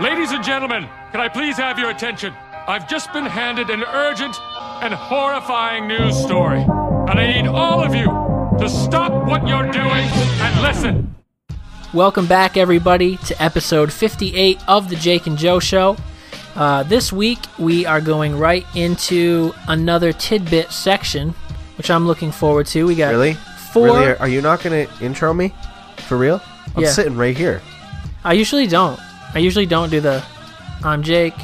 Ladies and gentlemen, can I please have your attention? I've just been handed an urgent and horrifying news story. And I need all of you to stop what you're doing and listen. Welcome back, everybody, to episode 58 of the Jake and Joe Show. Uh, this week, we are going right into another tidbit section, which I'm looking forward to. We got Really? four. Really? Are, are you not going to intro me? For real? I'm Yeah. sitting right here. I usually don't. I usually don't do the I'm Jake.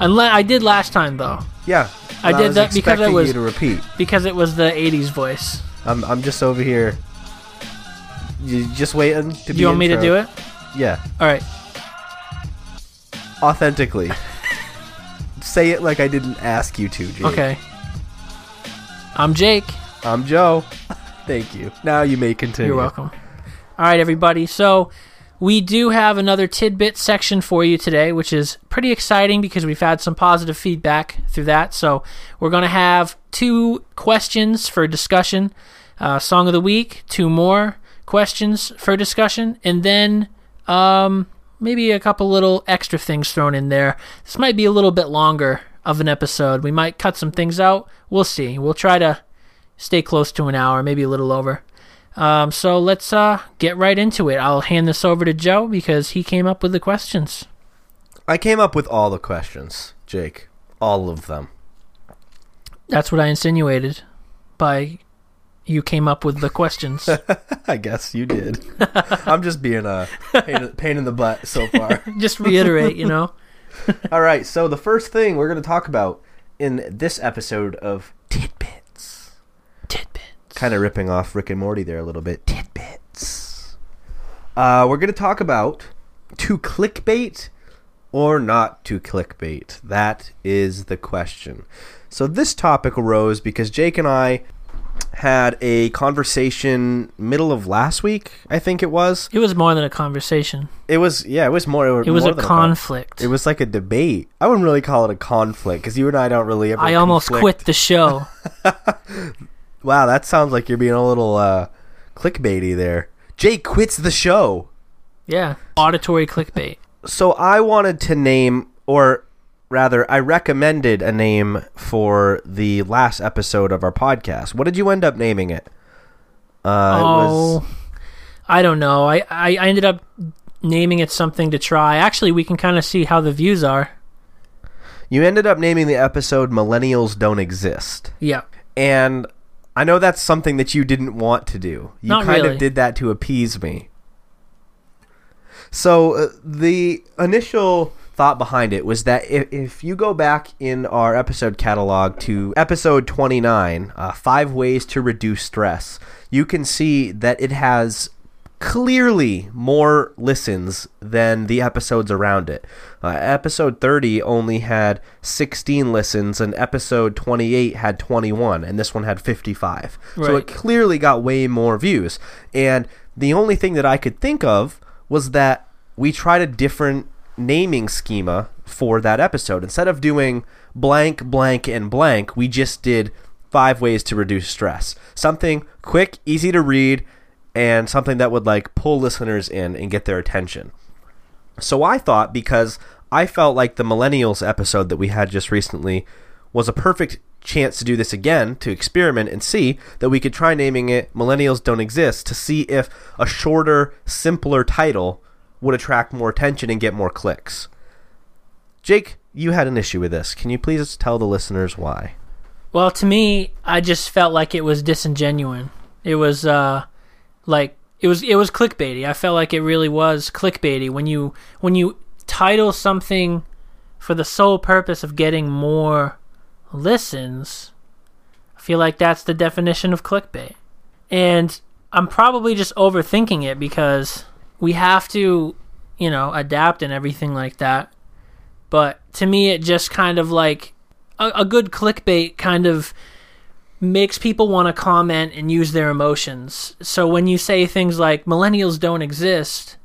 Unless I did last time though, Yeah. I did was that because it was- you to repeat. because it was the 80s voice. I'm, I'm just over here. You just waiting to be you want me to do it? Yeah. All right. Authentically. Say it like I didn't ask you to, Jake. Okay. I'm Jake. I'm Joe. Thank you. Now you may continue. You're welcome. All right, everybody. So we do have another tidbit section for you today, which is pretty exciting because we've had some positive feedback through that. So we're going to have two questions for discussion uh, Song of the Week, two more questions for discussion, and then um, maybe a couple little extra things thrown in there. This might be a little bit longer of an episode. We might cut some things out. We'll see. We'll try to stay close to an hour, maybe a little over. Um, so let's uh, get right into it. I'll hand this over to Joe because he came up with the questions. I came up with all the questions, Jake. All of them. That's what I insinuated by you came up with the questions. I guess you did. I'm just being a pain, pain in the butt so far. Just reiterate, you know. All right, so the first thing we're going to talk about in this episode of. Kind of ripping off Rick and Morty there a little bit. Tidbits. Uh, we're going to talk about to clickbait or not to clickbait. That is the question. So this topic arose because Jake and I had a conversation middle of last week, I think it was. It was more than a conversation. It was yeah, it was more. It was more a conflict. It was like a debate. I wouldn't really call it a conflict because you and I don't really ever. I almost quit the show. Wow, that sounds like you're being a little uh, clickbaity there. Jake quits the show. Yeah. Auditory clickbait. So I wanted to name, or rather, I recommended a name for the last episode of our podcast. What did you end up naming it? Uh, it oh, was, I don't know. I, I, I ended up naming it something to try. Actually, we can kind of see how the views are. you ended up naming the episode "Millennials Don't Exist," Yeah. and I know that's something that you didn't want to do. You Not kind really. of did that to appease me. So uh, the initial thought behind it was that if, if you go back in our episode catalog to episode 29, uh, Five Ways to Reduce Stress, you can see that it has clearly more listens than the episodes around it. Uh, episode 30 only had 16 listens, and episode 28 had 21, and this one had 55. So it clearly got way more views. And the only thing that I could think of was that we tried a different naming schema for that episode. Instead of doing blank, blank, and blank, we just did five ways to reduce stress. Something quick, easy to read, and something that would like pull listeners in and get their attention. So I thought because I felt like the millennials episode that we had just recently was a perfect chance to do this again to experiment and see that we could try naming it millennials don't exist to see if a shorter simpler title would attract more attention and get more clicks jake you had an issue with this can you please tell the listeners why Well, to me, I just felt like it was disingenuine. It was uh like it was it was clickbaity. I felt like it really was clickbaity when you when you title something for the sole purpose of getting more listens. I feel like that's the definition of clickbait. And I'm probably just overthinking it because we have to, you know, adapt and everything like that. But to me, it just kind of like a, a good clickbait kind of makes people want to comment and use their emotions. So when you say things like millennials don't exist,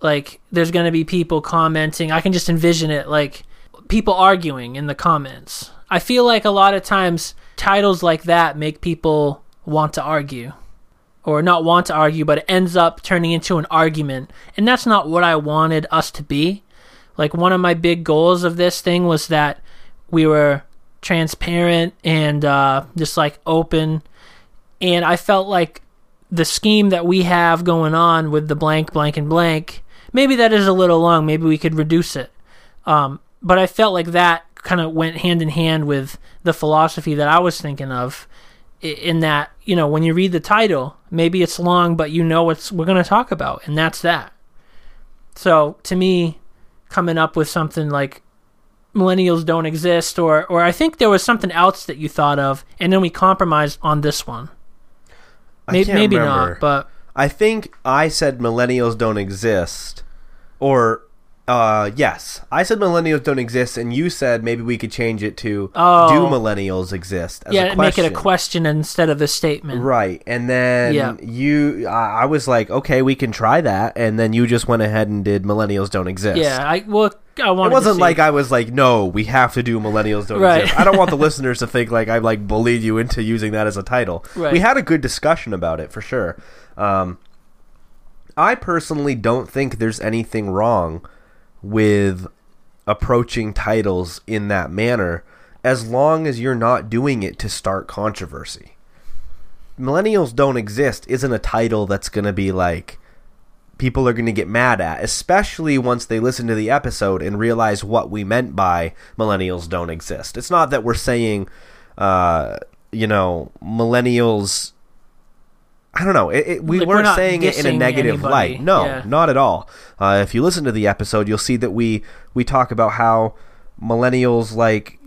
like there's going to be people commenting. I can just envision it like people arguing in the comments. I feel like a lot of times titles like that make people want to argue or not want to argue, but it ends up turning into an argument. And that's not what I wanted us to be. Like, one of my big goals of this thing was that we were transparent and uh, just like open. And I felt like the scheme that we have going on with the blank, blank, and blank, maybe that is a little long. Maybe we could reduce it. Um, but I felt like that kind of went hand in hand with the philosophy that I was thinking of. In that, you know, when you read the title, maybe it's long, but you know what we're going to talk about, and that's that. So to me, coming up with something like millennials don't exist, or or I think there was something else that you thought of, and then we compromised on this one. Maybe, can't maybe remember. not, but I think I said millennials don't exist, or uh, yes, I said millennials don't exist, and you said maybe we could change it to Oh. do millennials exist? As yeah, a make it a question. instead of a statement. Right, and then Yeah. you, I I was like, okay, we can try that, and then you just went ahead and did millennials don't exist. Yeah, I well, I wanted. It wasn't like I was like, no, we have to do millennials don't Right. exist. I don't want the listeners to think like I like bullied you into using that as a title. Right. We had a good discussion about it for sure. Um, I personally don't think there's anything wrong with approaching titles in that manner as long as you're not doing it to start controversy. Millennials don't exist isn't a title that's going to be like people are going to get mad at, especially once they listen to the episode and realize what we meant by millennials don't exist. It's not that we're saying, uh, you know, millennials. I don't know. It, it, we Like, weren't not saying it in a negative anybody. light. No, Yeah. not at all. Uh, if you listen to the episode, you'll see that we we talk about how millennials like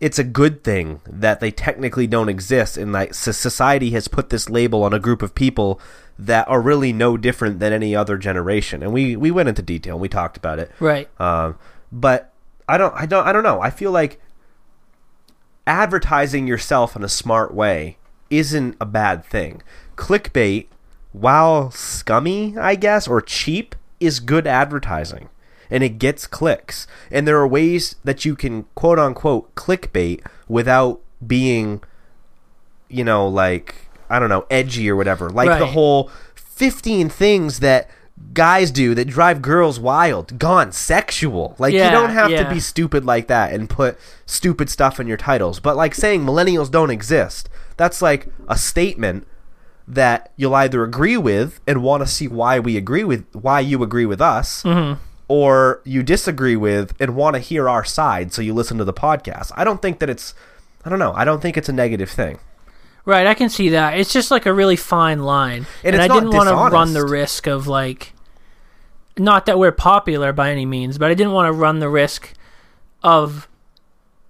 it's a good thing that they technically don't exist and like society has put this label on a group of people that are really no different than any other generation and we we went into detail and we talked about it right. um, but I don't, I don't, I don't know. I feel like advertising yourself in a smart way isn't a bad thing. Clickbait, while scummy, I guess, or cheap, is good advertising, and it gets clicks. And there are ways that you can quote unquote clickbait without being, you know, like I don't know, edgy or whatever. Like the whole fifteen things that guys do that drive girls wild, gone sexual. Like you don't have to be stupid like that and put stupid stuff in your titles. But like saying millennials don't exist, that's like a statement that you'll either agree with and want to see why we agree with why you agree with us Mm-hmm. or you disagree with and want to hear our side so you listen to the podcast. I don't think that it's I don't know. I don't think it's a negative thing. Right, I can see that. It's just like a really fine line, And and, I didn't want to run the risk of like, not that we're popular by any means, but I didn't want to run the risk of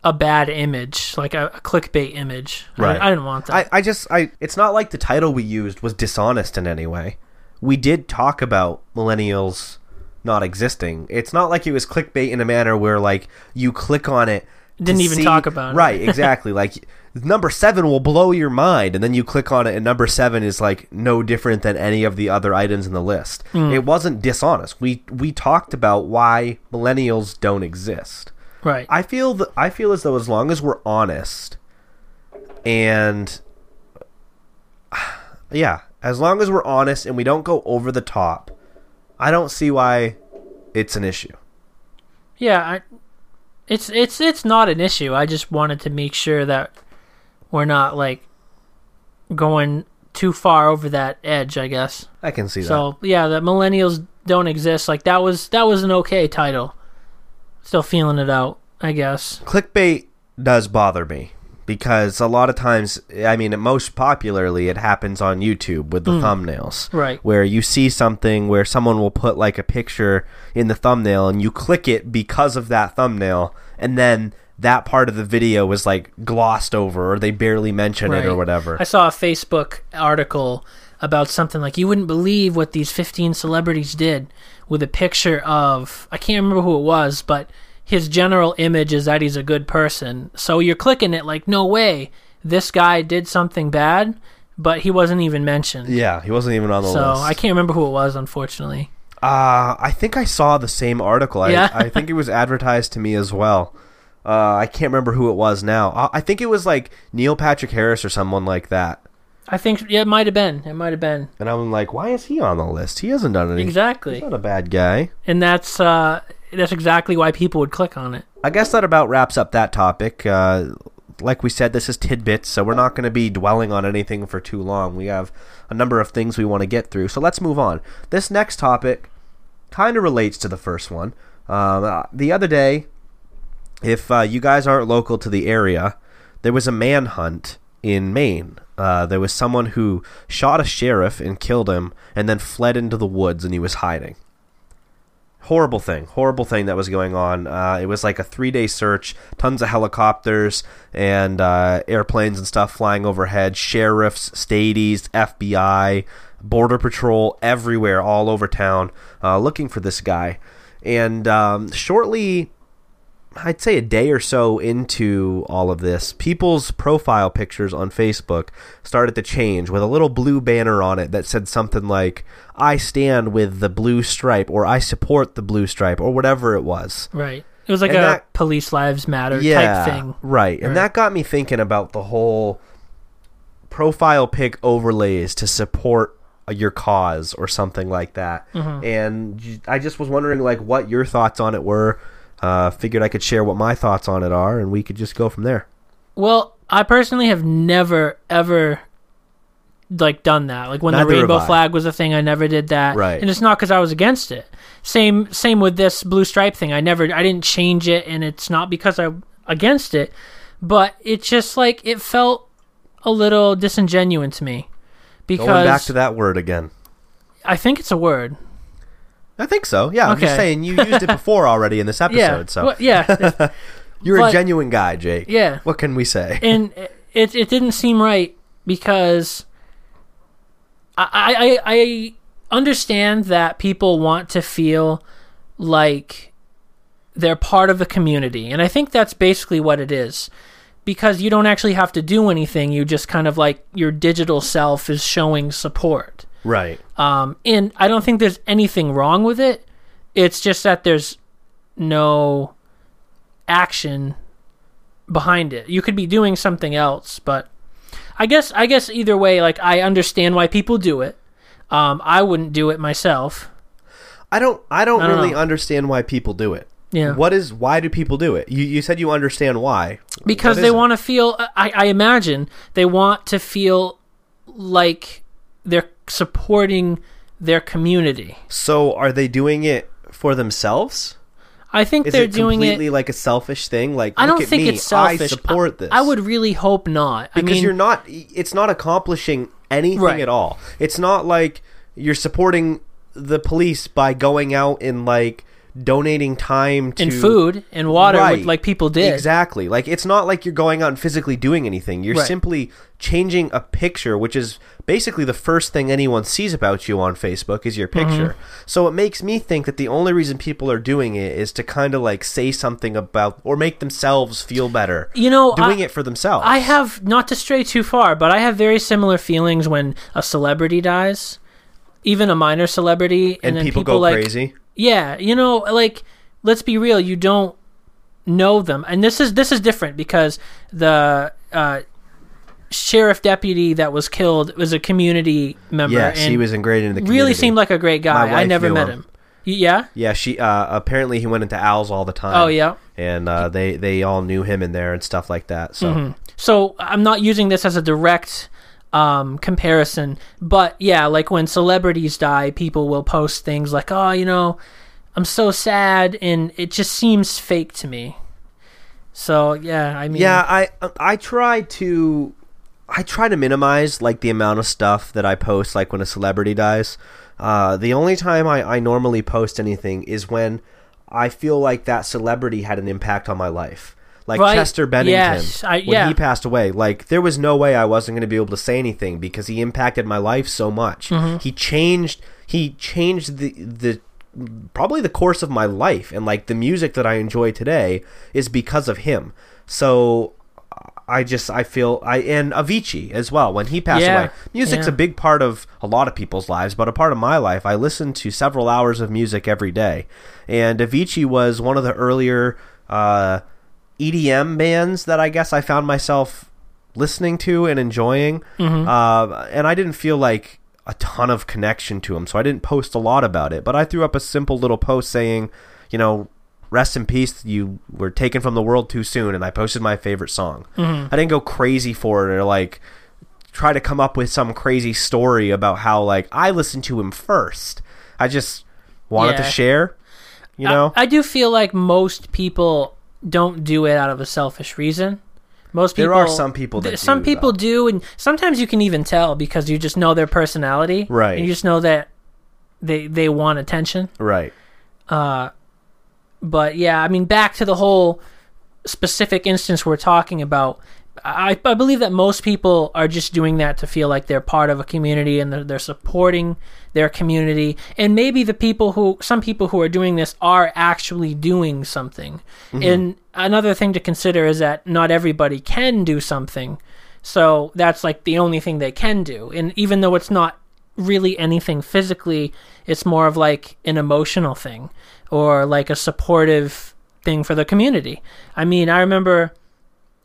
a bad image, like a, a clickbait image. Right. I, didn't want that. I, I just I it's not like the title we used was dishonest in any way. We did talk about millennials not existing. It's not like it was clickbait in a manner where like you click on it Didn't even see- talk about it. Right, exactly. like number 7 will blow your mind and then you click on it and number 7 is like no different than any of the other items in the list. Hmm. It wasn't dishonest. We we talked about why millennials don't exist. right. I feel th- I feel as though as long as we're honest and yeah, as long as we're honest and we don't go over the top, I don't see why it's an issue. Yeah, I, it's it's it's not an issue. I just wanted to make sure that we're not like going too far over that edge. I guess. I can see that. So yeah, the millennials don't exist. Like that was that was an okay title. Still feeling it out, I guess. Clickbait does bother me because a lot of times, I mean, most popularly, it happens on YouTube with the hmm. thumbnails. Right. Where you see something where someone will put like a picture in the thumbnail and you click it because of that thumbnail, and then that part of the video was like glossed over or they barely mention it or whatever. I saw a Facebook article about something like you wouldn't believe what these 15 celebrities did with a picture of I can't remember who it was, but his general image is that he's a good person. So you're clicking it like no way this guy did something bad, but he wasn't even mentioned. yeah, he wasn't even on the So list. So I can't remember who it was unfortunately. Uh, I think I saw the same article. I, Yeah. I think it was advertised to me as well. Uh, I can't remember who it was now. I think it was like Neil Patrick Harris or someone like that. I think yeah, it might have been. It might have been And I'm like, why is he on the list? He hasn't done anything. exactly, He's not a bad guy. and that's uh, that's exactly why people would click on it. I guess that about wraps up that topic. Uh, like we said, this is tidbits, so we're not going to be dwelling on anything for too long. We have a number of things we want to get through, so let's move on. This next topic kind of relates to the first one. Um, the other day, if uh, you guys aren't local to the area, there was a manhunt in Maine. Uh, there was someone who shot a sheriff and killed him, and then fled into the woods, and he was hiding. Horrible thing horrible thing that was going on. Uh, it was like a three day search tons of helicopters and uh, airplanes and stuff flying overhead sheriffs stadies fbi border patrol everywhere all over town uh, looking for this guy. And um, shortly I'd say a day or so into all of this, people's profile pictures on Facebook started to change with a little blue banner on it that said something like, I stand with the blue stripe, or I support the blue stripe, or whatever it was. Right. It was like And a that- police lives matter Yeah. type thing. Right. And Right. that got me thinking about the whole profile pic overlays to support your cause or something like that. Mm-hmm. And I just was wondering like what your thoughts on it were. Uh, figured I could share what my thoughts on it are, and we could just go from there. Well, I personally have never ever like done that. Like when Neither the rainbow flag was a thing, I never did that. Right. And it's not because I was against it. Same same with this blue stripe thing. I never I didn't change it, and it's not because I'm against it, but it's just like it felt a little disingenuous to me because Going back to that word again. I think it's a word. I think so. Yeah, I'm just saying you used it before already in this episode, yeah. so Well, yeah. you're a genuine guy, Jake. Yeah. What can we say? and it it didn't seem right because I I I understand that people want to feel like they're part of the community, and I think that's basically what it is. Because you don't actually have to do anything, you just kind of like your digital self is showing support. Right. Um, and I don't think there's anything wrong with it. It's just that there's no action behind it. You could be doing something else, but I guess I guess either way, like I understand why people do it. Um, I wouldn't do it myself. I don't. I don't I don't really know. understand why people do it. Yeah. What is? Why do people do it? You you said you understand why. because What they want to feel I, I imagine they want to feel like they're supporting their community. So are they doing it for themselves? I think Is they're it doing it completely like a selfish thing? Like I look don't at think me, it's selfish. I support this. I would really hope not. I because mean, you're not. It's not accomplishing anything Right. at all. It's not like you're supporting the police by going out and like donating time to and food and water, Right. with, like people did. Exactly. Like it's not like you're going out and physically doing anything. You're Right. simply changing a picture, which is basically the first thing anyone sees about you on Facebook is your Mm-hmm. picture. So it makes me think that the only reason people are doing it is to kind of like say something about or make themselves feel better. You know, doing I, it for themselves. I have not to stray too far, but I have very similar feelings when a celebrity dies, even a minor celebrity, and and, people, people, go like, crazy. Yeah, you know, like let's be real, you don't know them. And this is this is different because the uh sheriff deputy that was killed was a community member Yes, and he was ingrained in the community. really seemed like a great guy. I never met him. him. Yeah? Yeah, she uh, apparently he went into Owls all the time. Oh, yeah. and uh, they they all knew him in there and stuff like that. So Mm-hmm. So I'm not using this as a direct um, comparison, but yeah, like when celebrities die, people will post things like, "Oh, you know, I'm so sad," and it just seems fake to me. So yeah, I mean, Yeah, I I try to I try to minimize like the amount of stuff that I post like when a celebrity dies. Uh, the only time I, I normally post anything is when I feel like that celebrity had an impact on my life. Like Right, Chester Bennington, yes, I- when yeah. he passed away, like there was no way I wasn't going to be able to say anything because he impacted my life so much. Mm-hmm. He changed he changed the the probably the course of my life and like the music that I enjoy today is because of him. So I just I feel I and Avicii as well when he passed Yeah, away. Music's yeah. a big part of a lot of people's lives, but a part of my life. I listen to several hours of music every day, and Avicii was one of the earlier uh, EDM bands that I guess I found myself listening to and enjoying. Uh, and I didn't feel like a ton of connection to him, so I didn't post a lot about it. But I threw up a simple little post saying, you know, rest in peace. You were taken from the world too soon, and I posted my favorite song. Mm-hmm. I didn't go crazy for it or like try to come up with some crazy story about how like I listened to him first. I just wanted to share, you know. I, I do feel like most people don't do it out of a selfish reason. Most people, There are some people that th- some do, people though. do, and sometimes you can even tell because you just know their personality, Right. And you just know that they they want attention. right. Uh, But yeah, I mean, back to the whole specific instance we're talking about. I, I believe that most people are just doing that to feel like they're part of a community and they're, they're supporting their community. And maybe the people who, some people who are doing this are actually doing something. Mm-hmm. And another thing to consider is that not everybody can do something. So that's like the only thing they can do. And even though it's not really anything physically, it's more of like an emotional thing or like a supportive thing for the community. I mean, I remember,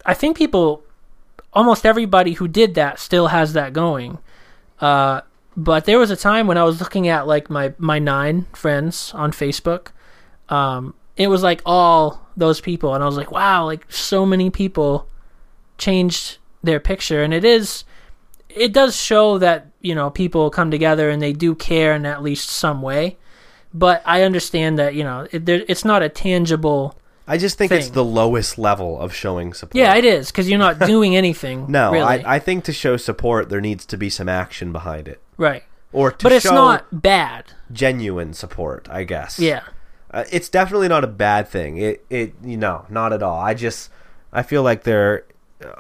I think people, almost everybody who did that still has that going. Uh, but there was a time when I was looking at like my, my nine friends on Facebook. Um, it was like all those people, and I was like, wow, like so many people changed their picture, and it is, it does show that you know people come together and they do care in at least some way. But I understand that you know it, there, it's not a tangible. I just think it's the lowest level of showing support. Yeah, it is because you're not doing anything. No, really. I, I think to show support, there needs to be some action behind it, right. or to But it's not bad. genuine support. I guess. Yeah. uh, it's definitely not a bad thing. It, it, you know, not at all. I just, I feel like there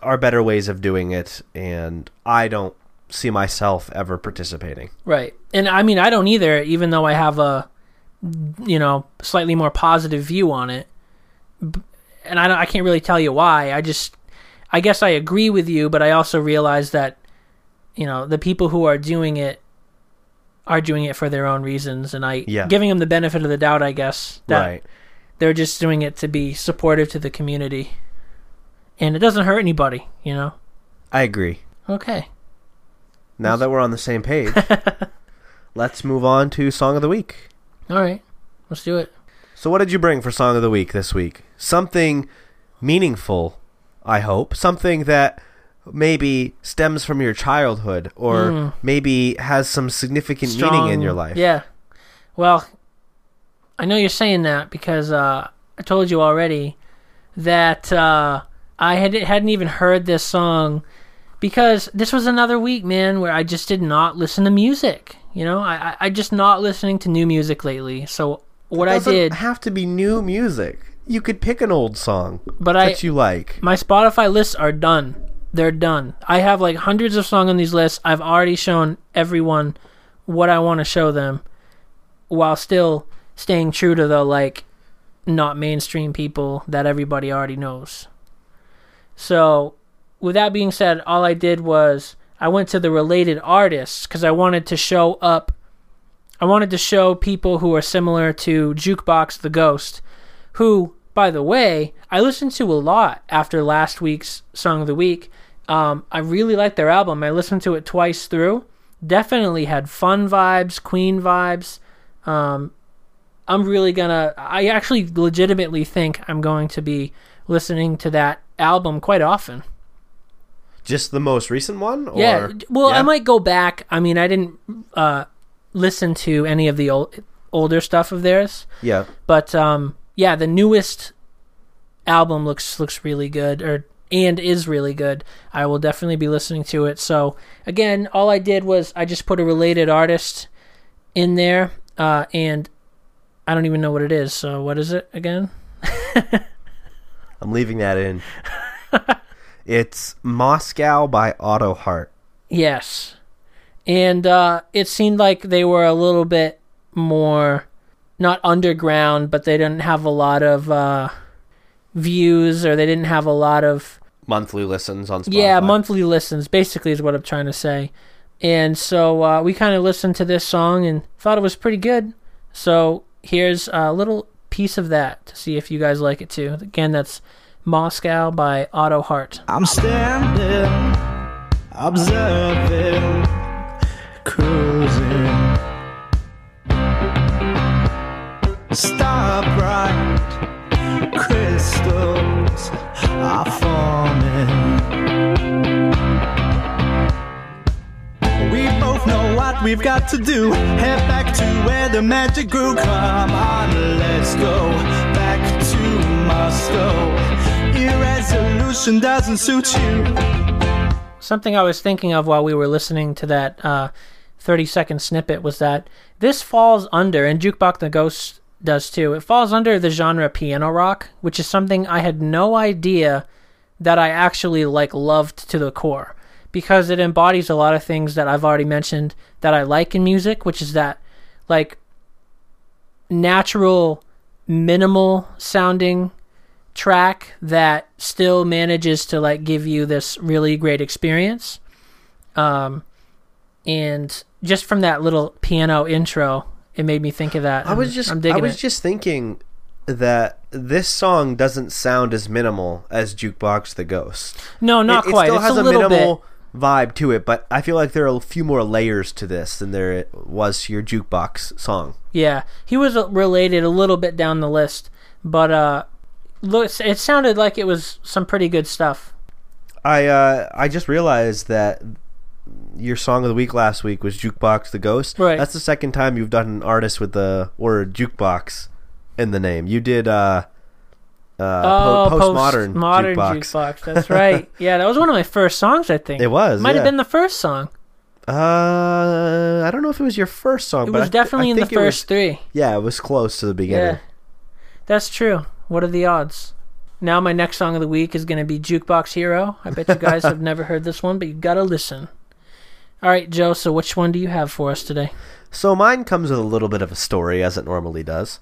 are better ways of doing it, and I don't see myself ever participating. Right. And I mean, I don't either, even though I have a, you know, slightly more positive view on it. And I, don't, I can't really tell you why. I just, I guess I agree with you, but I also realize that, you know, the people who are doing it are doing it for their own reasons. And I, Yeah. giving them the benefit of the doubt, I guess, that right. they're just doing it to be supportive to the community. And it doesn't hurt anybody, you know? I agree. Okay. Now that we're on the same page, let's move on to song of the week. All right. Let's do it. So, what did you bring for song of the week this week? Something meaningful, I hope. Something that maybe stems from your childhood or maybe has some significant meaning in your life. Yeah. Well, I know you're saying that because uh, I told you already that uh, I had hadn't even heard this song because this was another week, man, where I just did not listen to music. You know, I I, I just not listening to new music lately. So what It I did, have to be new music. You could pick an old song but I that you like. my Spotify lists are done. They're done. I have like hundreds of songs on these lists. I've already shown everyone what I want to show them while still staying true to the like not mainstream people that everybody already knows. So, with that being said, all I did was I went to the related artists cuz I wanted to show up I wanted to show people who are similar to Jukebox the Ghost who, by the way, I listened to a lot after last week's Song of the Week. Um, I really liked their album. I listened to it twice through. Definitely had fun vibes, Queen vibes. Um, I'm really gonna. I actually legitimately think I'm going to be listening to that album quite often. Just the most recent one? Or, yeah. Well, Yeah? I might go back. I mean, I didn't uh, listen to any of the old, older stuff of theirs. Yeah. But um, yeah, the newest album looks looks really good, or and is really good. I will definitely be listening to it. So again, all I did was I just put a related artist in there, uh, and I don't even know what it is. So what is it again? I'm leaving that in. it's Moscow by Autoheart. Yes, and uh, it seemed like they were a little bit more not underground, but they didn't have a lot of uh, views, or they didn't have a lot of Monthly listens on Spotify. Yeah, monthly listens basically is what I'm trying to say. And so uh, we kind of listened to this song and thought it was pretty good. So here's a little piece of that to see if you guys like it too. Again, that's Moscow by Autoheart. I'm standing, observing, cruising. Star bright crystals are forming. We both know what we've got to do. Head back to where the magic grew. Come on, let's go back to Moscow. Doesn't suit you. Something I was thinking of while we were listening to that uh, 30 second snippet was that this falls under, and Jukebox the Ghost does too, it falls under the genre piano rock, which is something I had no idea that I actually like loved to the core because it embodies a lot of things that I've already mentioned that I like in music, which is that like natural minimal sounding track that still manages to like give you this really great experience. Um and just from that little piano intro, it made me think of that. I was just I was it. just thinking that this song doesn't sound as minimal as Jukebox the Ghost. No, not it, quite. It still it's has a a, minimal bit. vibe to it, but I feel like there are a few more layers to this than there was to your Jukebox song. Yeah, he was related a little bit down the list, but uh, look, it sounded like it was some pretty good stuff. I uh, I just realized that your song of the week last week was Jukebox the Ghost. Right. That's the second time you've done an artist with the word jukebox in the name. You did uh, uh, Oh, po- postmodern modern jukebox. jukebox. That's right. yeah, that was one of my first songs. I think It was, Might have been the first song. Uh, I don't know if it was your first song, It was th- definitely in the it was- first three. yeah, it was close to the beginning. Yeah, that's true. What are the odds? Now my next song of the week is going to be Jukebox Hero. I bet you guys have never heard this one, but you got to listen. All right, Joe. So which one do you have for us today? So mine comes with a little bit of a story, as it normally does.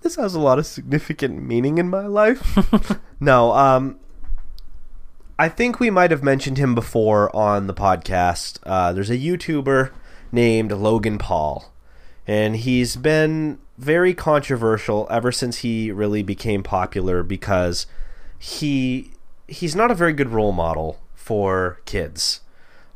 This has a lot of significant meaning in my life. no, um, I think we might have mentioned him before on the podcast. Uh, there's a YouTuber named Logan Paul, and he's been very controversial ever since he really became popular because he he's not a very good role model for kids.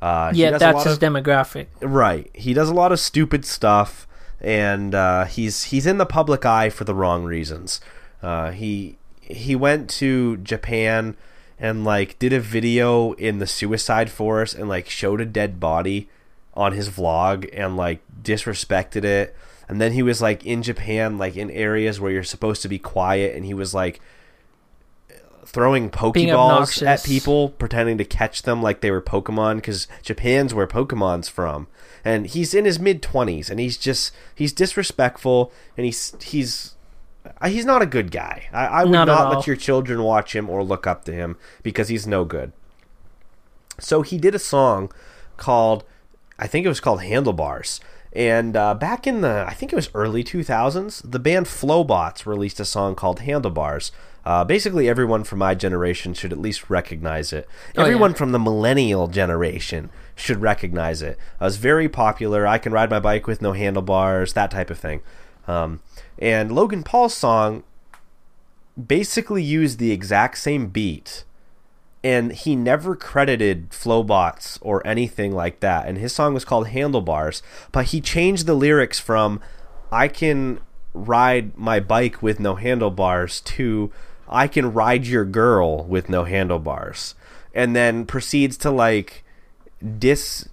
Uh, yeah, that's his of- demographic. Right. He does a lot of stupid stuff, and uh, he's he's in the public eye for the wrong reasons. Uh, he he went to Japan and like did a video in the suicide forest and like showed a dead body on his vlog and like disrespected it. And then he was like in Japan, like in areas where you're supposed to be quiet, and he was like throwing pokeballs at people pretending to catch them like they were pokemon because japan's where pokemon's from. And he's in his mid 20s and he's just he's disrespectful and he's he's uh, he's not a good guy. I, I would Not not, let your children watch him or look up to him because he's no good. So he did a song called I think it was called Handlebars. And uh, back in the, I think it was early 2000s, the band Flobots released a song called Handlebars. Uh, basically, everyone from my generation should at least recognize it. Oh, yeah. Everyone from the millennial generation should recognize it. Uh, it was very popular. I can ride my bike with no handlebars, that type of thing. Um, and Logan Paul's song basically used the exact same beat and he never credited Flobots or anything like that. And his song was called Handlebars, but he changed the lyrics from "I can ride my bike with no handlebars" to "I can ride your girl with no handlebars," and then proceeds to like diss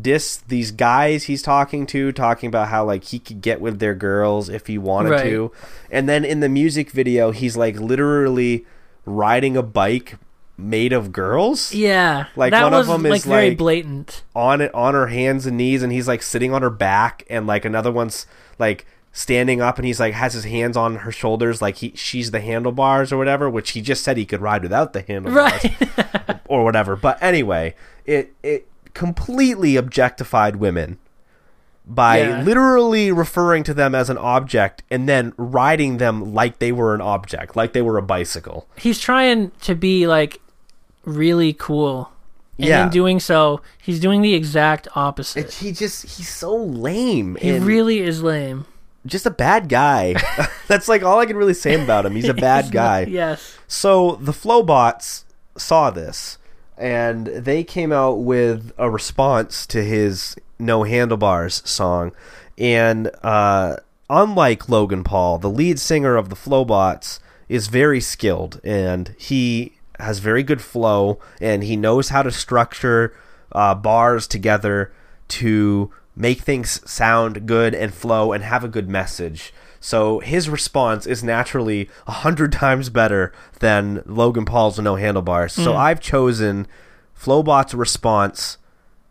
diss these guys he's talking to talking about how like he could get with their girls if he wanted Right. to and then in the music video he's like literally riding a bike made of girls Yeah, Like, one of them is, like very like- blatant. on it on her hands and knees and he's like sitting on her back and like another one's like standing up and he's like has his hands on her shoulders like he she's the handlebars or whatever which he just said he could ride without the handlebars Right. or whatever but anyway it it completely objectified women by Yeah. literally referring to them as an object and then riding them like they were an object like they were a bicycle He's trying to be like really cool. And Yeah. in doing so, he's doing the exact opposite. he just he's so lame he really is lame. just a bad guy. That's like all I can really say about him. He's a bad guy. Yes. So the Flobots saw this and they came out with a response to his No Handlebars song. And uh, unlike Logan Paul, the lead singer of the Flobots is very skilled and he has very good flow and he knows how to structure uh, bars together to make things sound good and flow and have a good message. So his response is naturally a hundred times better than Logan Paul's No Handlebars. So I've chosen Flobots' response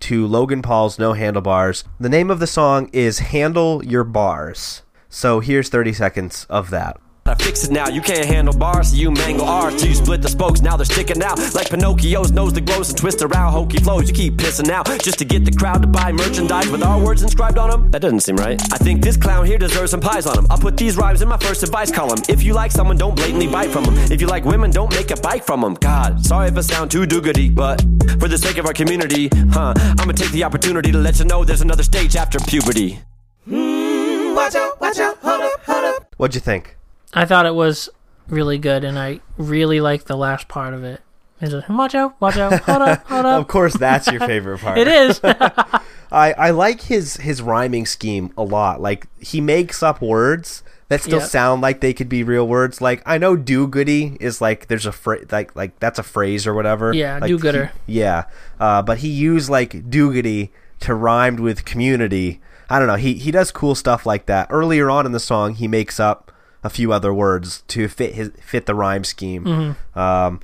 to Logan Paul's No Handlebars. The name of the song is Handle Your Bars. So here's 30 seconds of that. I fix it now. You can't handle bars, so you mangle ours. So you split the spokes, now they're sticking out. Like Pinocchio's nose that grows and twist around. Hokey flows, you keep pissing out. Just to get the crowd to buy merchandise with our words inscribed on them? That doesn't seem right. I think this clown here deserves some pies on him. I'll put these rhymes in my first advice column. If you like someone, don't blatantly bite from them. If you like women, don't make a bike from them. God, sorry if I sound too doogity, but for the sake of our community, huh, I'm gonna take the opportunity to let you know there's another stage after puberty. Mm, watch out, watch out, hold up, hold up. What'd you think? I thought it was really good, and I really liked the last part of it. Is it watch out, watch out, hold up, hold up. Of course, that's your favorite part. It is. I, I like his his rhyming scheme a lot. Like he makes up words that still Yeah. sound like they could be real words. Like I know "do goody" is like there's a phrase like like that's a phrase or whatever. Yeah, like, do-gooder. Yeah, uh, but he used like "do goody" to rhymed with community. I don't know. He he does cool stuff like that. Earlier on in the song, he makes up a few other words to fit his fit the rhyme scheme. Mm-hmm. Um,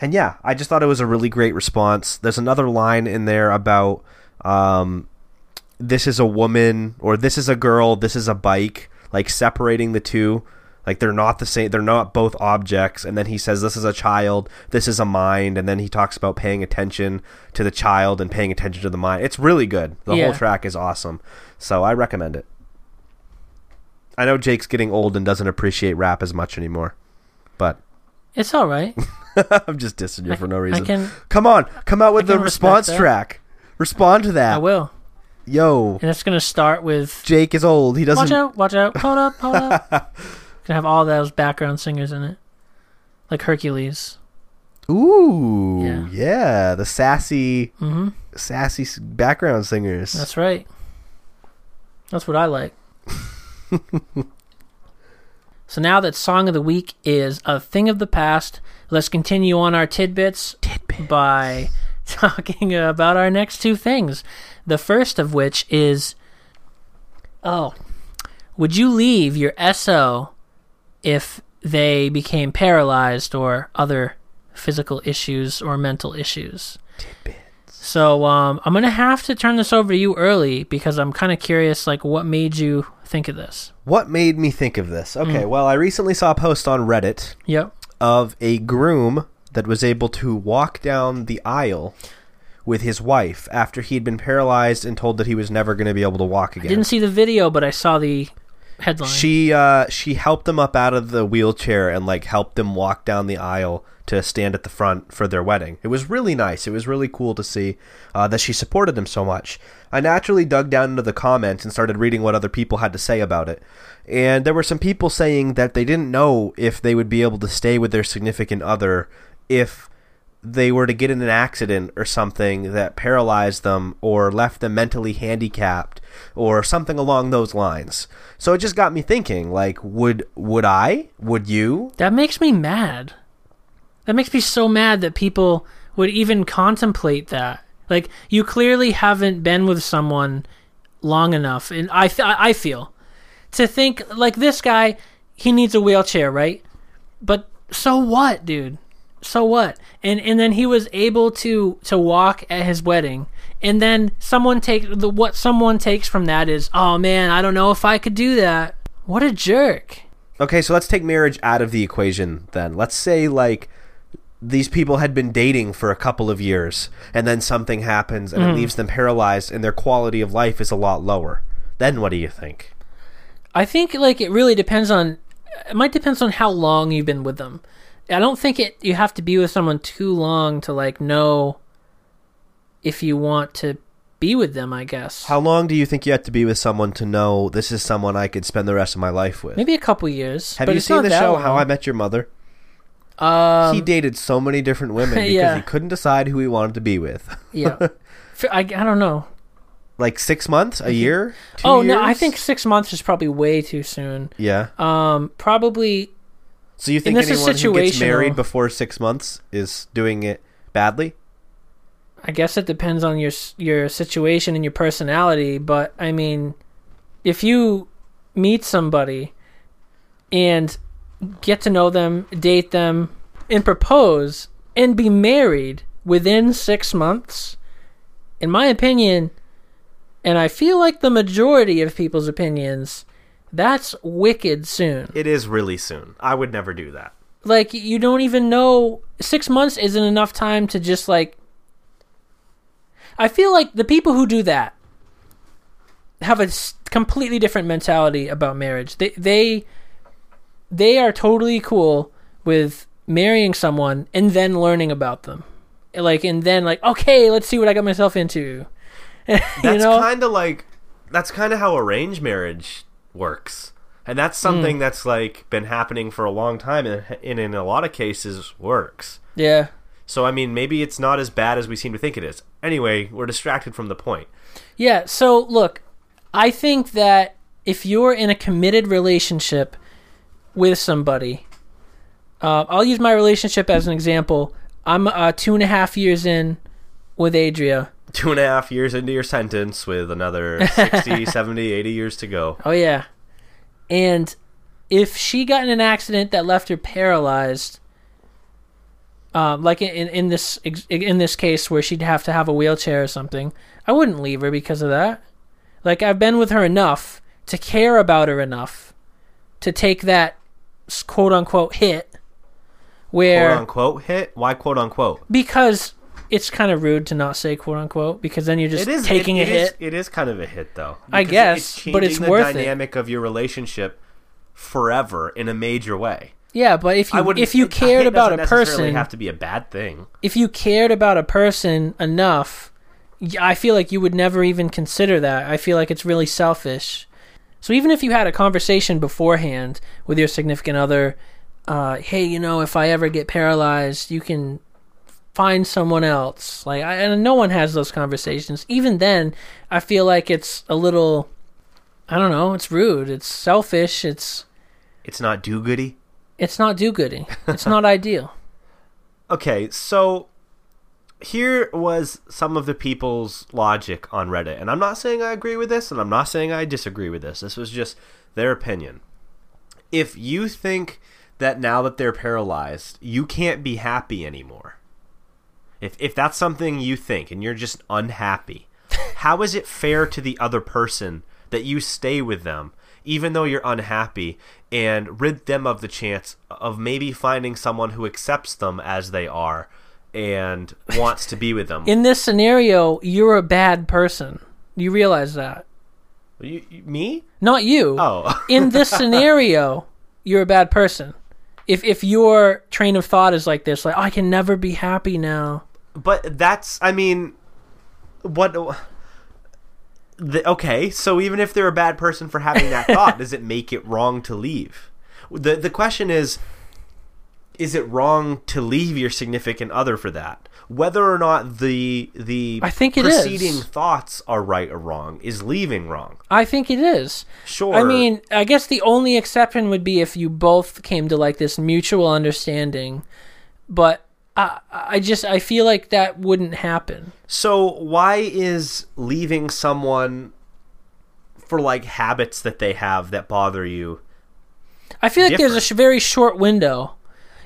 and yeah, I just thought it was a really great response. There's another line in there about um, this is a woman or this is a girl, this is a bike, like separating the two. Like they're not the same, they're not both objects. And then he says this is a child, this is a mind, and then he talks about paying attention to the child and paying attention to the mind. It's really good. The Yeah. whole track is awesome. So I recommend it. I know Jake's getting old and doesn't appreciate rap as much anymore. But it's all right. I'm just dissing you for no reason. can- come on, come out with the response that. track. Respond to that. I will, Yo, and it's gonna start with Jake is old. He doesn't. watch out, watch out, hold up, hold up. Gonna have all those background singers in it, like Hercules. Ooh, Yeah. yeah. the sassy, hmm sassy background singers. That's right. That's what I like. so now that song of the week is a thing of the past, let's continue on our tidbits, by talking about our next two things. The first of which is oh, would you leave your SO if they became paralyzed or other physical issues or mental issues? Tidbits. So um, I'm gonna have to turn this over to you early because I'm kind of curious, like what made you think of this? What made me think of this? Okay, Mm. well, I recently saw a post on Reddit Yep. of a groom that was able to walk down the aisle with his wife after he'd been paralyzed and told that he was never going to be able to walk again. I Didn't see the video, but I saw the headline. She uh, she helped them up out of the wheelchair and like helped them walk down the aisle to stand at the front for their wedding. It was really nice. It was really cool to see uh, that she supported them so much. I naturally dug down into the comments and started reading what other people had to say about it. And there were some people saying that they didn't know if they would be able to stay with their significant other if they were to get in an accident or something that paralyzed them or left them mentally handicapped or something along those lines. So it just got me thinking like would would I? Would you? that makes me mad. That makes me so mad that people would even contemplate that. Like you clearly haven't been with someone long enough, and I th- I feel to think like this guy, he needs a wheelchair, right? But so what, dude? So what? And and then he was able to to walk at his wedding. And then someone take the what someone takes from that is, "Oh man, I don't know if I could do that." What a jerk. Okay, so let's take marriage out of the equation then. Let's say like these people had been dating for a couple of years and then something happens and it mm. leaves them paralyzed and their quality of life is a lot lower. Then what do you think? I think like it really depends on it might depend on how long you've been with them. I don't think it you have to be with someone too long to like know if you want to be with them. I guess How long do you think you have to be with someone to know this is someone I could spend the rest of my life with? maybe a couple years. Have you seen the show long. How I Met Your Mother? Um, he dated so many different women because Yeah. he couldn't decide who he wanted to be with. yeah. I, I don't know. like six months, a year, two oh no, I think six months is probably way too soon. Yeah. Um, probably So you think anyone who gets married before six months is doing it badly? I guess it depends on your your situation and your personality, but I mean, if you meet somebody and get to know them, date them, and propose and be married within 6 months, in my opinion, and I feel like the majority of people's opinions, that's wicked soon. It is really soon. I would never do that. Like you don't even know 6 months isn't enough time to just like I feel like the people who do that have a completely different mentality about marriage. They they they are totally cool with marrying someone and then learning about them. Like and then like okay, let's see what I got myself into. you That's know? kind of like that's kind of how arranged marriage works. And that's something that's like been happening for a long time and, and in a lot of cases works. yeah. So I mean, maybe it's not as bad as we seem to think it is. Anyway, we're distracted from the point. Yeah, so look, I think that if you're in a committed relationship with somebody, uh, I'll use my relationship as an example. I'm uh, two and a half years in with Adria. Two and a half years into your sentence with another 60, 70, 80 years to go. Oh, yeah. And if she got in an accident that left her paralyzed, um, like in, in this in this case where she'd have to have a wheelchair or something, I wouldn't leave her because of that. Like I've been with her enough to care about her enough to take that quote unquote hit where Quote unquote hit. Why quote unquote? because it's kind of rude to not say quote unquote because then you're just is taking it- a it is- hit. it is kind of a hit, though. I guess, but it's changing worth the it. dynamic of your relationship forever in a major way. yeah, but if you if you cared about a person, have to be a bad thing. if you cared about a person enough, I feel like you would never even consider that. I feel like it's really selfish. So even if you had a conversation beforehand with your significant other, uh, hey, you know, if I ever get paralyzed, you can find someone else. Like, I, and no one has those conversations. Even then, I feel like it's a little, I don't know, it's rude. It's selfish. It's It's not do goody. it's not do-gooding. It's not ideal. Okay, so here was some of the people's logic on Reddit, and I'm not saying I agree with this, and I'm not saying I disagree with this. This was just their opinion. If you think that now that they're paralyzed, you can't be happy anymore, if if that's something you think and you're just unhappy, how is it fair to the other person that you stay with them even though you're unhappy and rid them of the chance of maybe finding someone who accepts them as they are and wants to be with them? In this scenario, you're a bad person. You realize that. You, you- me? Not you. Oh. In this scenario, you're a bad person. If if your train of thought is like this, like "Oh, I can never be happy now. But that's, I mean, what? The, okay, so even if they're a bad person for having that thought, does it make it wrong to leave? the The question is, is it wrong to leave your significant other for that? Whether or not the the I think it is. preceding thoughts are right or wrong is leaving wrong. I think it is. Sure. I mean, I guess the only exception would be if you both came to like this mutual understanding, but I I just I feel like that wouldn't happen. So why is leaving someone for like habits that they have that bother you? I feel like there's a very short window.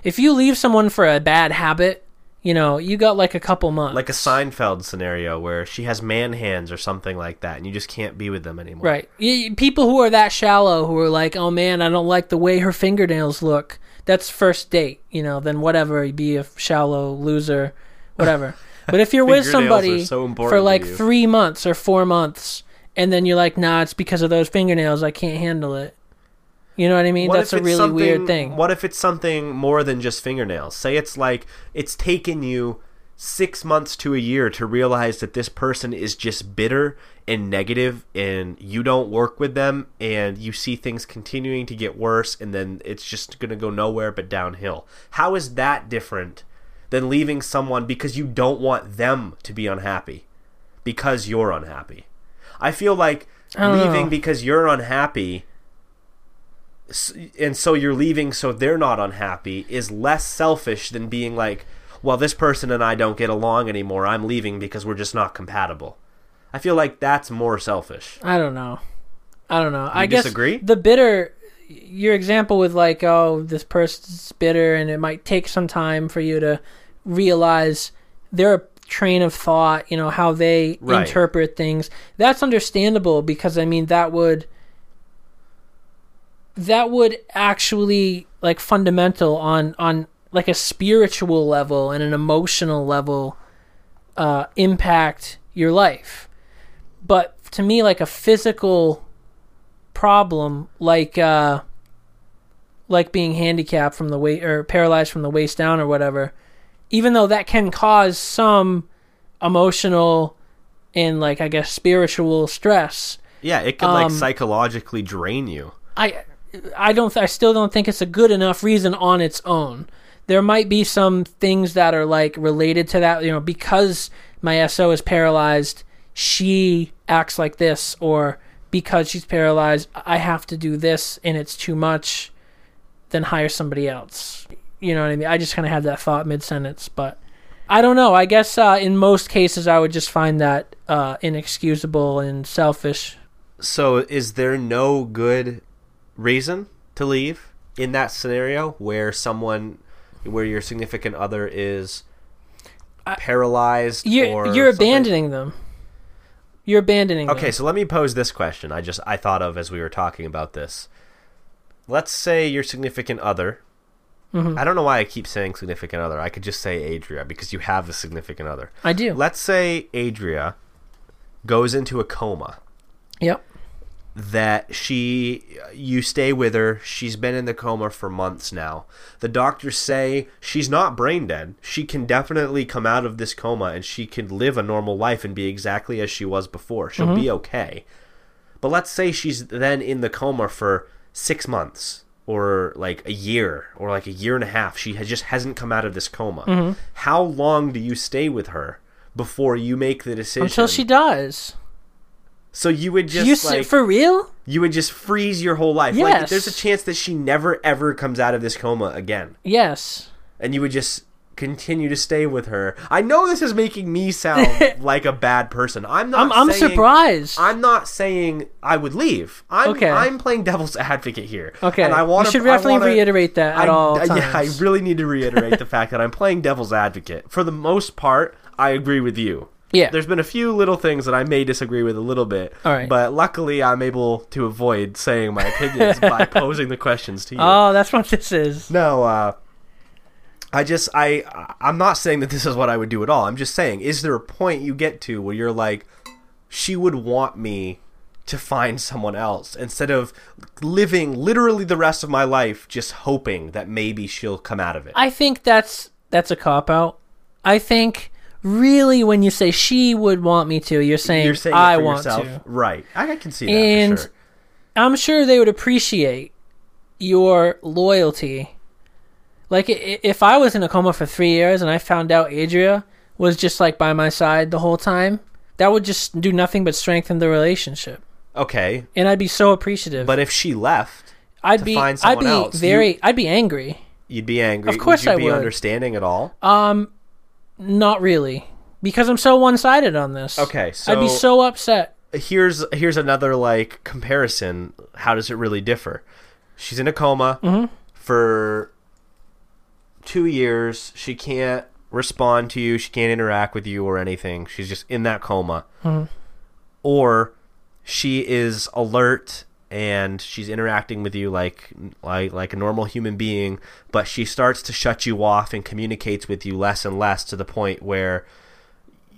If you leave someone for a bad habit, you know, you got like a couple months. Like a Seinfeld scenario where she has man hands or something like that, and you just can't be with them anymore. Right. People who are that shallow, who are like, oh man, I don't like the way her fingernails look. That's first date, you know. Then whatever, be a shallow loser, whatever. but if you're with somebody so for like three months or four months, and then you're like, nah, it's because of those fingernails. I can't handle it. You know what I mean? What That's a really weird thing. What if it's something more than just fingernails? Say it's like it's taken you six months to a year to realize that this person is just bitter and negative and you don't work with them and you see things continuing to get worse and then it's just going to go nowhere but downhill. How is that different than leaving someone because you don't want them to be unhappy because you're unhappy? I feel like leaving because you're unhappy and so you're leaving so they're not unhappy is less selfish than being like well this person and I don't get along anymore I'm leaving because we're just not compatible I feel like that's more selfish I don't know. I don't know. I guess disagree? the bitter. Your example with like, oh, this person's bitter, and it might take some time for you to realize their train of thought. You know how they Right. interpret things. That's understandable because I mean that would that would actually like fundamental on on like a spiritual level and an emotional level uh, impact your life but to me like a physical problem like uh like being handicapped from the waist or paralyzed from the waist down or whatever even though that can cause some emotional and like i guess spiritual stress yeah it could like Um, psychologically drain you I I don't I still don't think it's a good enough reason on its own. There might be some things that are like related to that, you know, because my SO is paralyzed, she acts like this or because she's paralyzed, I have to do this and it's too much, then hire somebody else. You know what I mean? I just kind of had that thought mid sentence, but I don't know. I guess uh, in most cases I would just find that uh, inexcusable and selfish. so is there no good reason to leave in that scenario where someone where your significant other is paralyzed You're or you're abandoning them. You're abandoning them. Okay, so let me pose this question. I just I thought of as we were talking about this. Let's say your significant other. Mm-hmm. I don't know why I keep saying significant other. I could just say Adria because you have a significant other. I do. Let's say Adria goes into a coma. yep. That she, you stay with her. She's been in the coma for months now. The doctors say she's not brain dead. She can definitely come out of this coma and she can live a normal life and be exactly as she was before. She'll Mm-hmm. be okay. But let's say she's then in the coma for six months or like a year or like a year and a half. She has, just hasn't come out of this coma. Mm-hmm. How long do you stay with her before you make the decision? Until she dies. So you would just you like for real? you would just freeze your whole life. Like Yes. there's a chance that she never ever comes out of this coma again, Yes. and you would just continue to stay with her. I know this is making me sound like a bad person. I'm not. I'm I'm saying- surprised. I'm not saying I would leave. I'm, Okay. I'm playing devil's advocate here. okay. and I want you should definitely reiterate that at I, all times. Yeah, I really need to reiterate the fact that I'm playing devil's advocate. For the most part, I agree with you. Yeah. There's been a few little things that I may disagree with a little bit. All right. But luckily, I'm able to avoid saying my opinions by posing the questions to you. oh, that's what this is. no, uh, I just I I'm not saying that this is what I would do at all. I'm just saying, is there a point you get to where you're like, she would want me to find someone else instead of living literally the rest of my life just hoping that maybe she'll come out of it. I think that's that's a cop out. I think really when you say she would want me to, you're saying, You're saying I want yourself, to. right? I can see that And for sure. I'm sure they would appreciate your loyalty. Like if I was in a coma for three years and I found out Adria was just like by my side the whole time, that would just do nothing but strengthen the relationship, Okay, and I'd be so appreciative. but if she left, I'd be, I'd be else, very, I'd be angry. you'd be angry. Of course would you I be would. understanding at all? Um, not really, because I'm so one-sided on this. Okay, I'd be so- so upset. here's here's another like comparison. How does it really differ? She's in a coma Mm-hmm. for two years. She can't respond to you. She can't interact with you or anything. She's just in that coma. Mm-hmm. Or she is alert and she's interacting with you like like like a normal human being, but she starts to shut you off and communicates with you less and less to the point where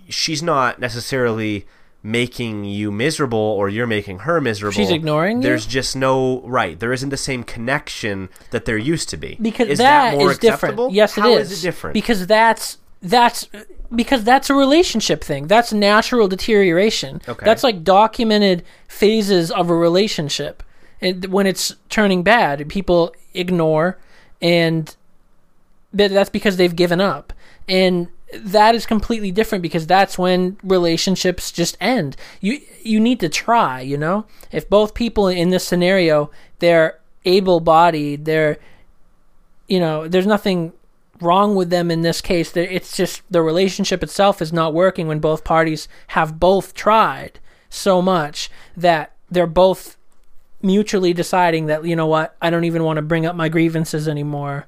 she's not necessarily making you miserable or you're making her miserable. She's ignoring you? There's just no right. There isn't the same connection that there used to be. because is that that more is different. Yes, it How is. is it different? Because that's that's because that's a relationship thing. That's natural deterioration. Okay. That's like documented phases of a relationship. And when it's turning bad, people ignore and that's because they've given up. And that is completely different because that's when relationships just end. You you need to try, you know? If both people in this scenario, they're able-bodied, they're you know, there's nothing wrong with them in this case. It's just the relationship itself is not working when both parties have both tried so much that they're both mutually deciding that, you know what, I don't even want to bring up my grievances anymore.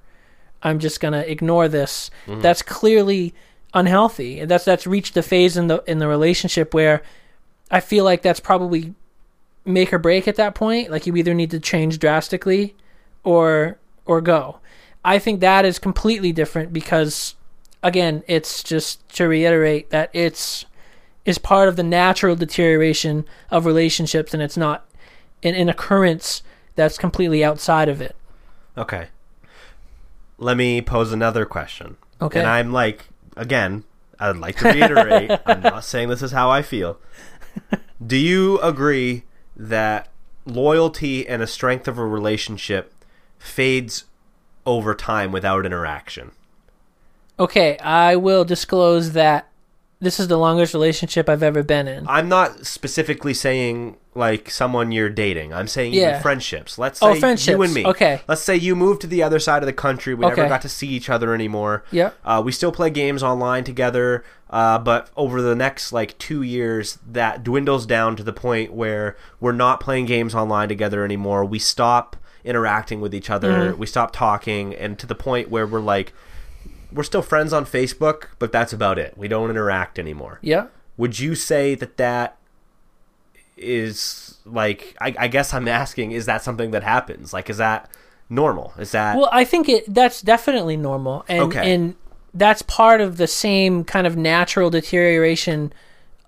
I'm just going to ignore this. Mm-hmm. That's clearly unhealthy. That's that's reached the phase in the in the relationship where I feel like that's probably make or break at that point. Like you either need to change drastically or or go. I think that is completely different because again, it's just to reiterate that it's is part of the natural deterioration of relationships and it's not an, an occurrence that's completely outside of it. Okay. Let me pose another question. Okay. And I'm like, again, I'd like to reiterate, I'm not saying this is how I feel. Do you agree that loyalty and a strength of a relationship fades over time without interaction? Okay, I will disclose that this is the longest relationship I've ever been in. I'm not specifically saying like someone you're dating. I'm saying Yeah. even friendships. Let's Oh, say friendships. you and me. Okay. Let's say you moved to the other side of the country. We never got to see each other anymore. Yeah. Uh, we still play games online together, uh, but over the next like two years, that dwindles down to the point where we're not playing games online together anymore. We stop interacting with each other. Mm-hmm. We stop talking, and to the point where we're like, we're still friends on Facebook, but that's about it. We don't interact anymore. Yeah. Would you say that that is like? I, I guess I'm asking: Is that something that happens? Like, is that normal? Is that Well, I think it that's definitely normal, and Okay. and that's part of the same kind of natural deterioration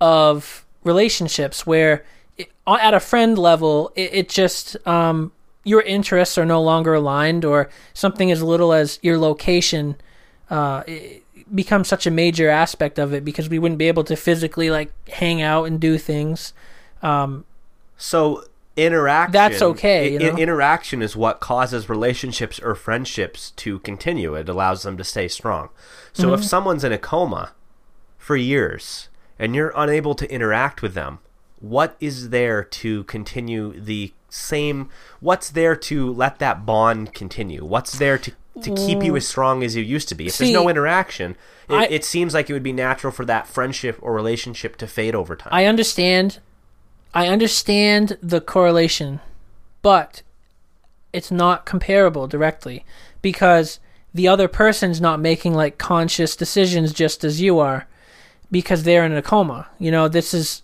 of relationships, where it, at a friend level, it, it just um, your interests are no longer aligned, or something as little as your location uh, becomes such a major aspect of it because we wouldn't be able to physically like hang out and do things. So interaction That's okay, you know? interaction is what causes relationships or friendships to continue. It allows them to stay strong. So Mm-hmm. if someone's in a coma for years and you're unable to interact with them, what is there to continue the same what's there to let that bond continue? What's there to to keep you as strong as you used to be? If See, there's no interaction, it, I- it seems like it would be natural for that friendship or relationship to fade over time. I understand. I understand the correlation, but it's not comparable directly because the other person's not making like conscious decisions just as you are because they're in a coma. You know, this is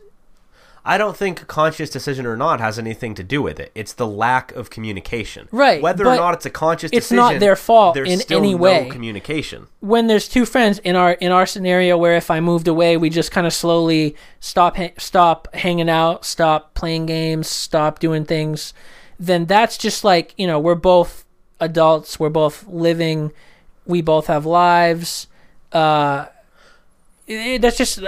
I don't think conscious decision or not has anything to do with it. It's the lack of communication. Right, Whether or not it's a conscious it's decision, it's not their fault there's in still any no way. communication. when there's two friends in our in our scenario where if I moved away, we just kind of slowly stop ha- stop hanging out, stop playing games, stop doing things. Then that's just like you know we're both adults, we're both living, we both have lives. Uh, it- that's just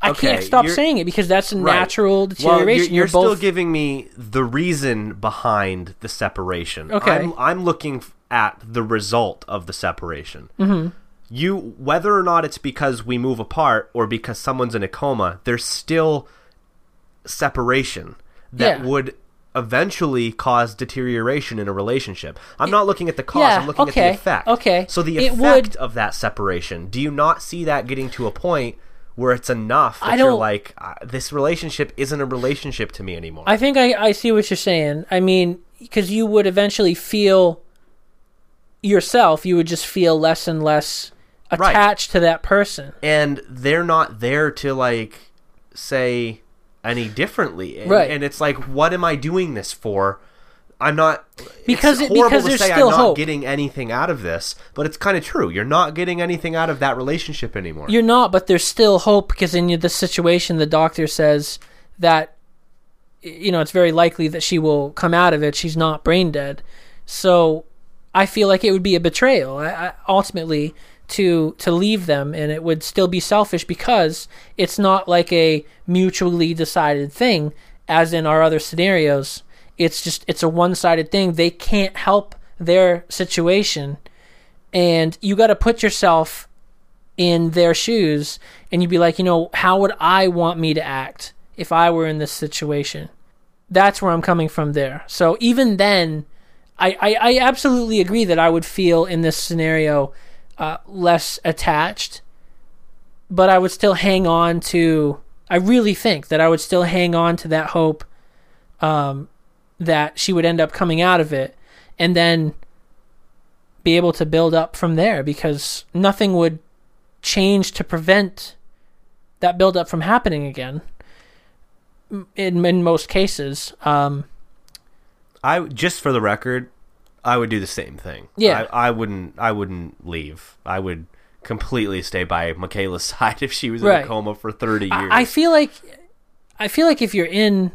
I Okay, can't stop saying it because that's a Right. natural Well, deterioration. you're, you're You're still giving me the reason behind the separation. Okay. I'm, I'm looking at the result of the separation. Mm-hmm. You, whether or not it's because we move apart or because someone's in a coma, there's still separation that Yeah. would eventually cause deterioration in a relationship. I'm not looking at the cause, Yeah, I'm looking okay, at the effect. okay. So the effect would- of that separation, do you not see that getting to a point where it's enough that I you're like, uh, this relationship isn't a relationship to me anymore? I think I, I see what you're saying. I mean, because you would eventually feel yourself, you would just feel less and less Right. attached to that person. and they're not there to like say any differently. And, Right. And it's like, what am I doing this for? I'm not Because it's it- horrible because to there's say still I'm not hope. getting anything out of this, but it's kind of true. You're not getting anything out of that relationship anymore. You're not, but there's still hope because in the situation, the doctor says that you know it's very likely that she will come out of it. She's not brain dead, so I feel like it would be a betrayal. I, I, ultimately, to to leave them and it would still be selfish because it's not like a mutually decided thing as in our other scenarios it's just it's a one-sided thing. They can't help their situation. And you got to put yourself in their shoes and you'd be like you know how would i want me to act if i were in this situation? That's where i'm coming from there. So even then i i, I absolutely agree that i would feel in this scenario uh, less attached but i would still hang on to i really think that i would still hang on to that hope um, that she would end up coming out of it and then be able to build up from there because nothing would change to prevent that build up from happening again in, in most cases um, I just for the record, I would do the same thing. Yeah. I, I wouldn't. I wouldn't leave. I would completely stay by Michaela's side if she was in Right. a coma for thirty years. I, I feel like I feel like if you're in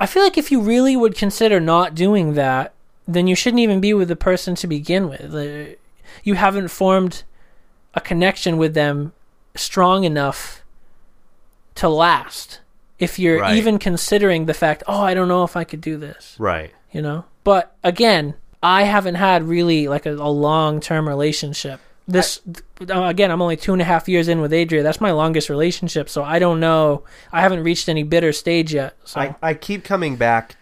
I feel like if you really would consider not doing that, then you shouldn't even be with the person to begin with. Uh, You haven't formed a connection with them strong enough to last. If you're Right. even considering the fact, oh, I don't know if I could do this, right. you know. But again, I haven't had really like a, a long term relationship. This uh, again, I'm only two and a half years in with Adria. That's my longest relationship, so I don't know. I haven't reached any bitter stage yet. So I, I keep coming back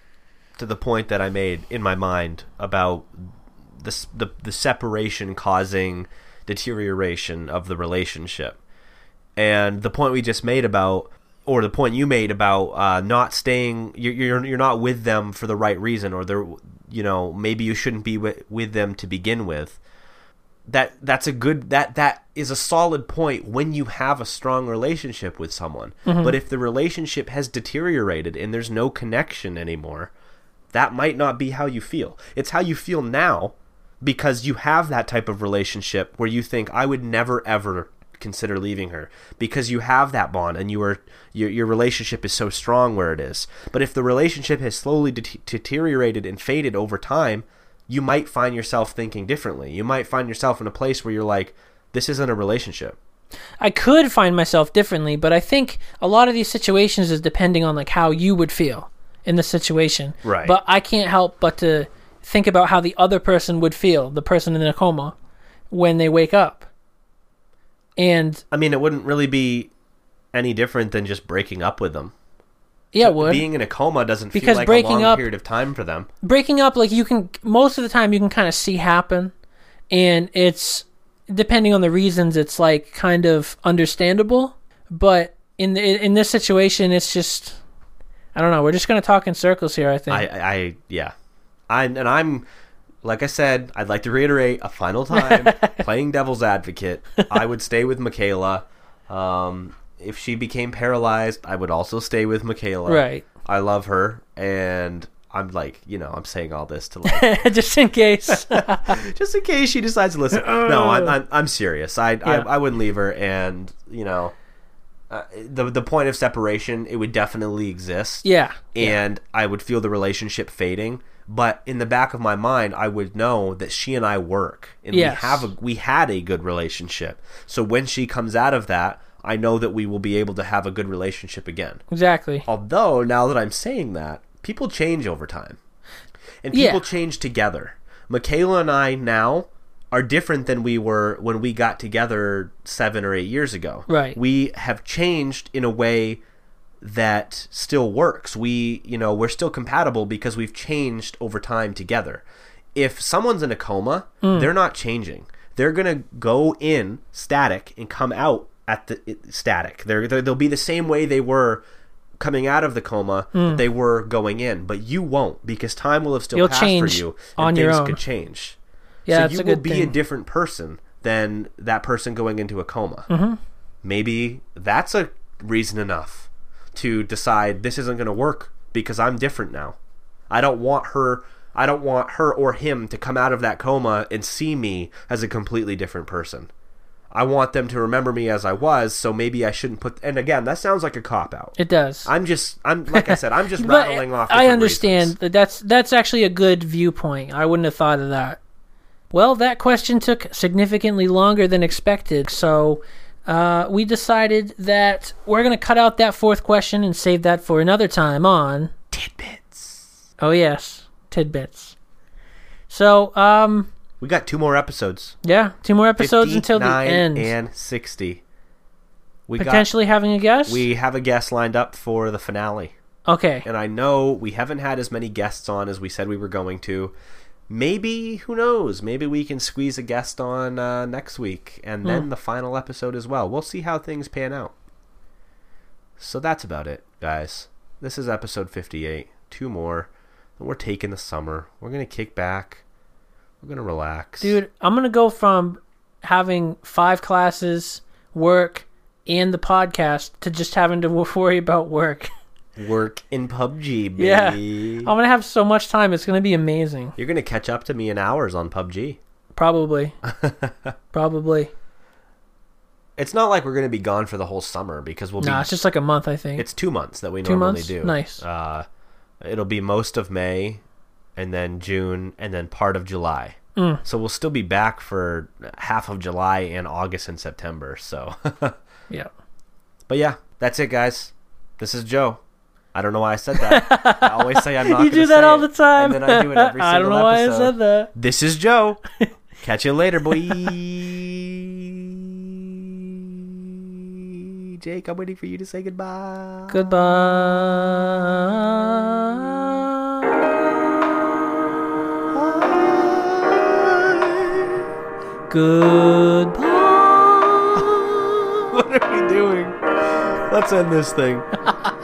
to the point that I made in my mind about the, the the separation causing deterioration of the relationship, and the point we just made about, or the point you made about uh, not staying, you're, you're you're not with them for the right reason, or they're you know maybe you shouldn't be with, with them to begin with. That that's a good that that is a solid point when you have a strong relationship with someone. Mm-hmm. But if the relationship has deteriorated and there's no connection anymore, that might not be how you feel. It's how you feel now because you have that type of relationship where you think I would never ever consider leaving her because you have that bond and you are your your relationship is so strong where it is. But if the relationship has slowly det- deteriorated and faded over time, you might find yourself thinking differently. You might find yourself in a place where you're like this isn't a relationship. I could find myself differently, but I think a lot of these situations is depending on like how you would feel in the situation. Right. But I can't help but to think about how the other person would feel, the person in the coma, when they wake up. And I mean, it wouldn't really be any different than just breaking up with them. Yeah, it would Being in a coma doesn't Because feel like breaking a long up- period of time for them. breaking up like you can most of the time you can kind of see happen and it's depending on the reasons it's like kind of understandable but in the, in this situation it's just i don't know we're just going to talk in circles here i think I, I, I yeah, I and I'm like I said, I'd like to reiterate a final time playing devil's advocate. I would stay with Michaela. Um, if she became paralyzed, I would also stay with Michaela. Right. I love her, and I'm like, you know, I'm saying all this to like just in case just in case she decides to listen. No, I'm I'm, I'm serious. I, Yeah. I I wouldn't leave her, and you know, uh, the the point of separation it would definitely exist. yeah and I would feel the relationship fading. But in the back of my mind, I would know that she and I work, and Yes. we have a we had a good relationship. So when she comes out of that, I know that we will be able to have a good relationship again. exactly Although now that I'm saying that, people change over time. And Yeah. people change together. Michaela and I now are different than we were when we got together 7 or 8 years ago. Right. We have changed in a way that still works. We, you know, we're still compatible because we've changed over time together. If someone's in a coma, Hmm. they're not changing. They're going to go in static and come out at the it- static. They're, they're they'll be the same way they were coming out of the coma that they were going in, but you won't because time will have still You'll passed for you and on things your own. could change. yeah so you will be a different person than that person going into a coma. Mm-hmm. Maybe that's a reason enough to decide this isn't going to work because I'm different now. I don't want her. I don't want her or him to come out of that coma and see me as a completely different person. I want them to remember me as I was, so maybe I shouldn't put. And again, that sounds like a cop out. it does I'm just, I'm like I said, I'm just rattling off. i understand reasons. that that's that's actually a good viewpoint i wouldn't have thought of that Well, that question took significantly longer than expected, so uh, we decided that we're going to cut out that fourth question and save that for another time on Tidbits. Oh yes, tidbits. So, um, We got two more episodes. yeah, two more episodes until the end. and 60. We Potentially having a guest. we have a guest lined up for the finale. okay. And I know we haven't had as many guests on as we said we were going to. Maybe, who knows? Maybe we can squeeze a guest on uh, next week and then the final episode as well. We'll see how things pan out. So that's about it, guys. This is episode 58. Two more. We're taking the summer. We're going to kick back. We're going to relax. Dude, I'm gonna go from having five classes, work, and the podcast to just having to worry about work. Work in PUBG, baby. Yeah. I'm gonna have so much time. It's gonna be amazing. You're going to catch up to me in hours on PUBG. Probably. Probably. It's not like we're going to be gone for the whole summer because we'll Nah, be it's just like a month, I think. It's two months that we Two normally months? do. Nice. Uh, it'll be most of May, and then June, and then part of July. Mm. So we'll still be back for half of July and August and September. So, yeah. but yeah, that's it, guys. This is Joe. I don't know why I said that. I always say I'm not. You do that all it, the time. and then I do it every single I don't know why I said that. This is Joe. Catch you later, boy. Jake, I'm waiting for you to say goodbye. Goodbye. Goodbye. What are we doing? Let's end this thing.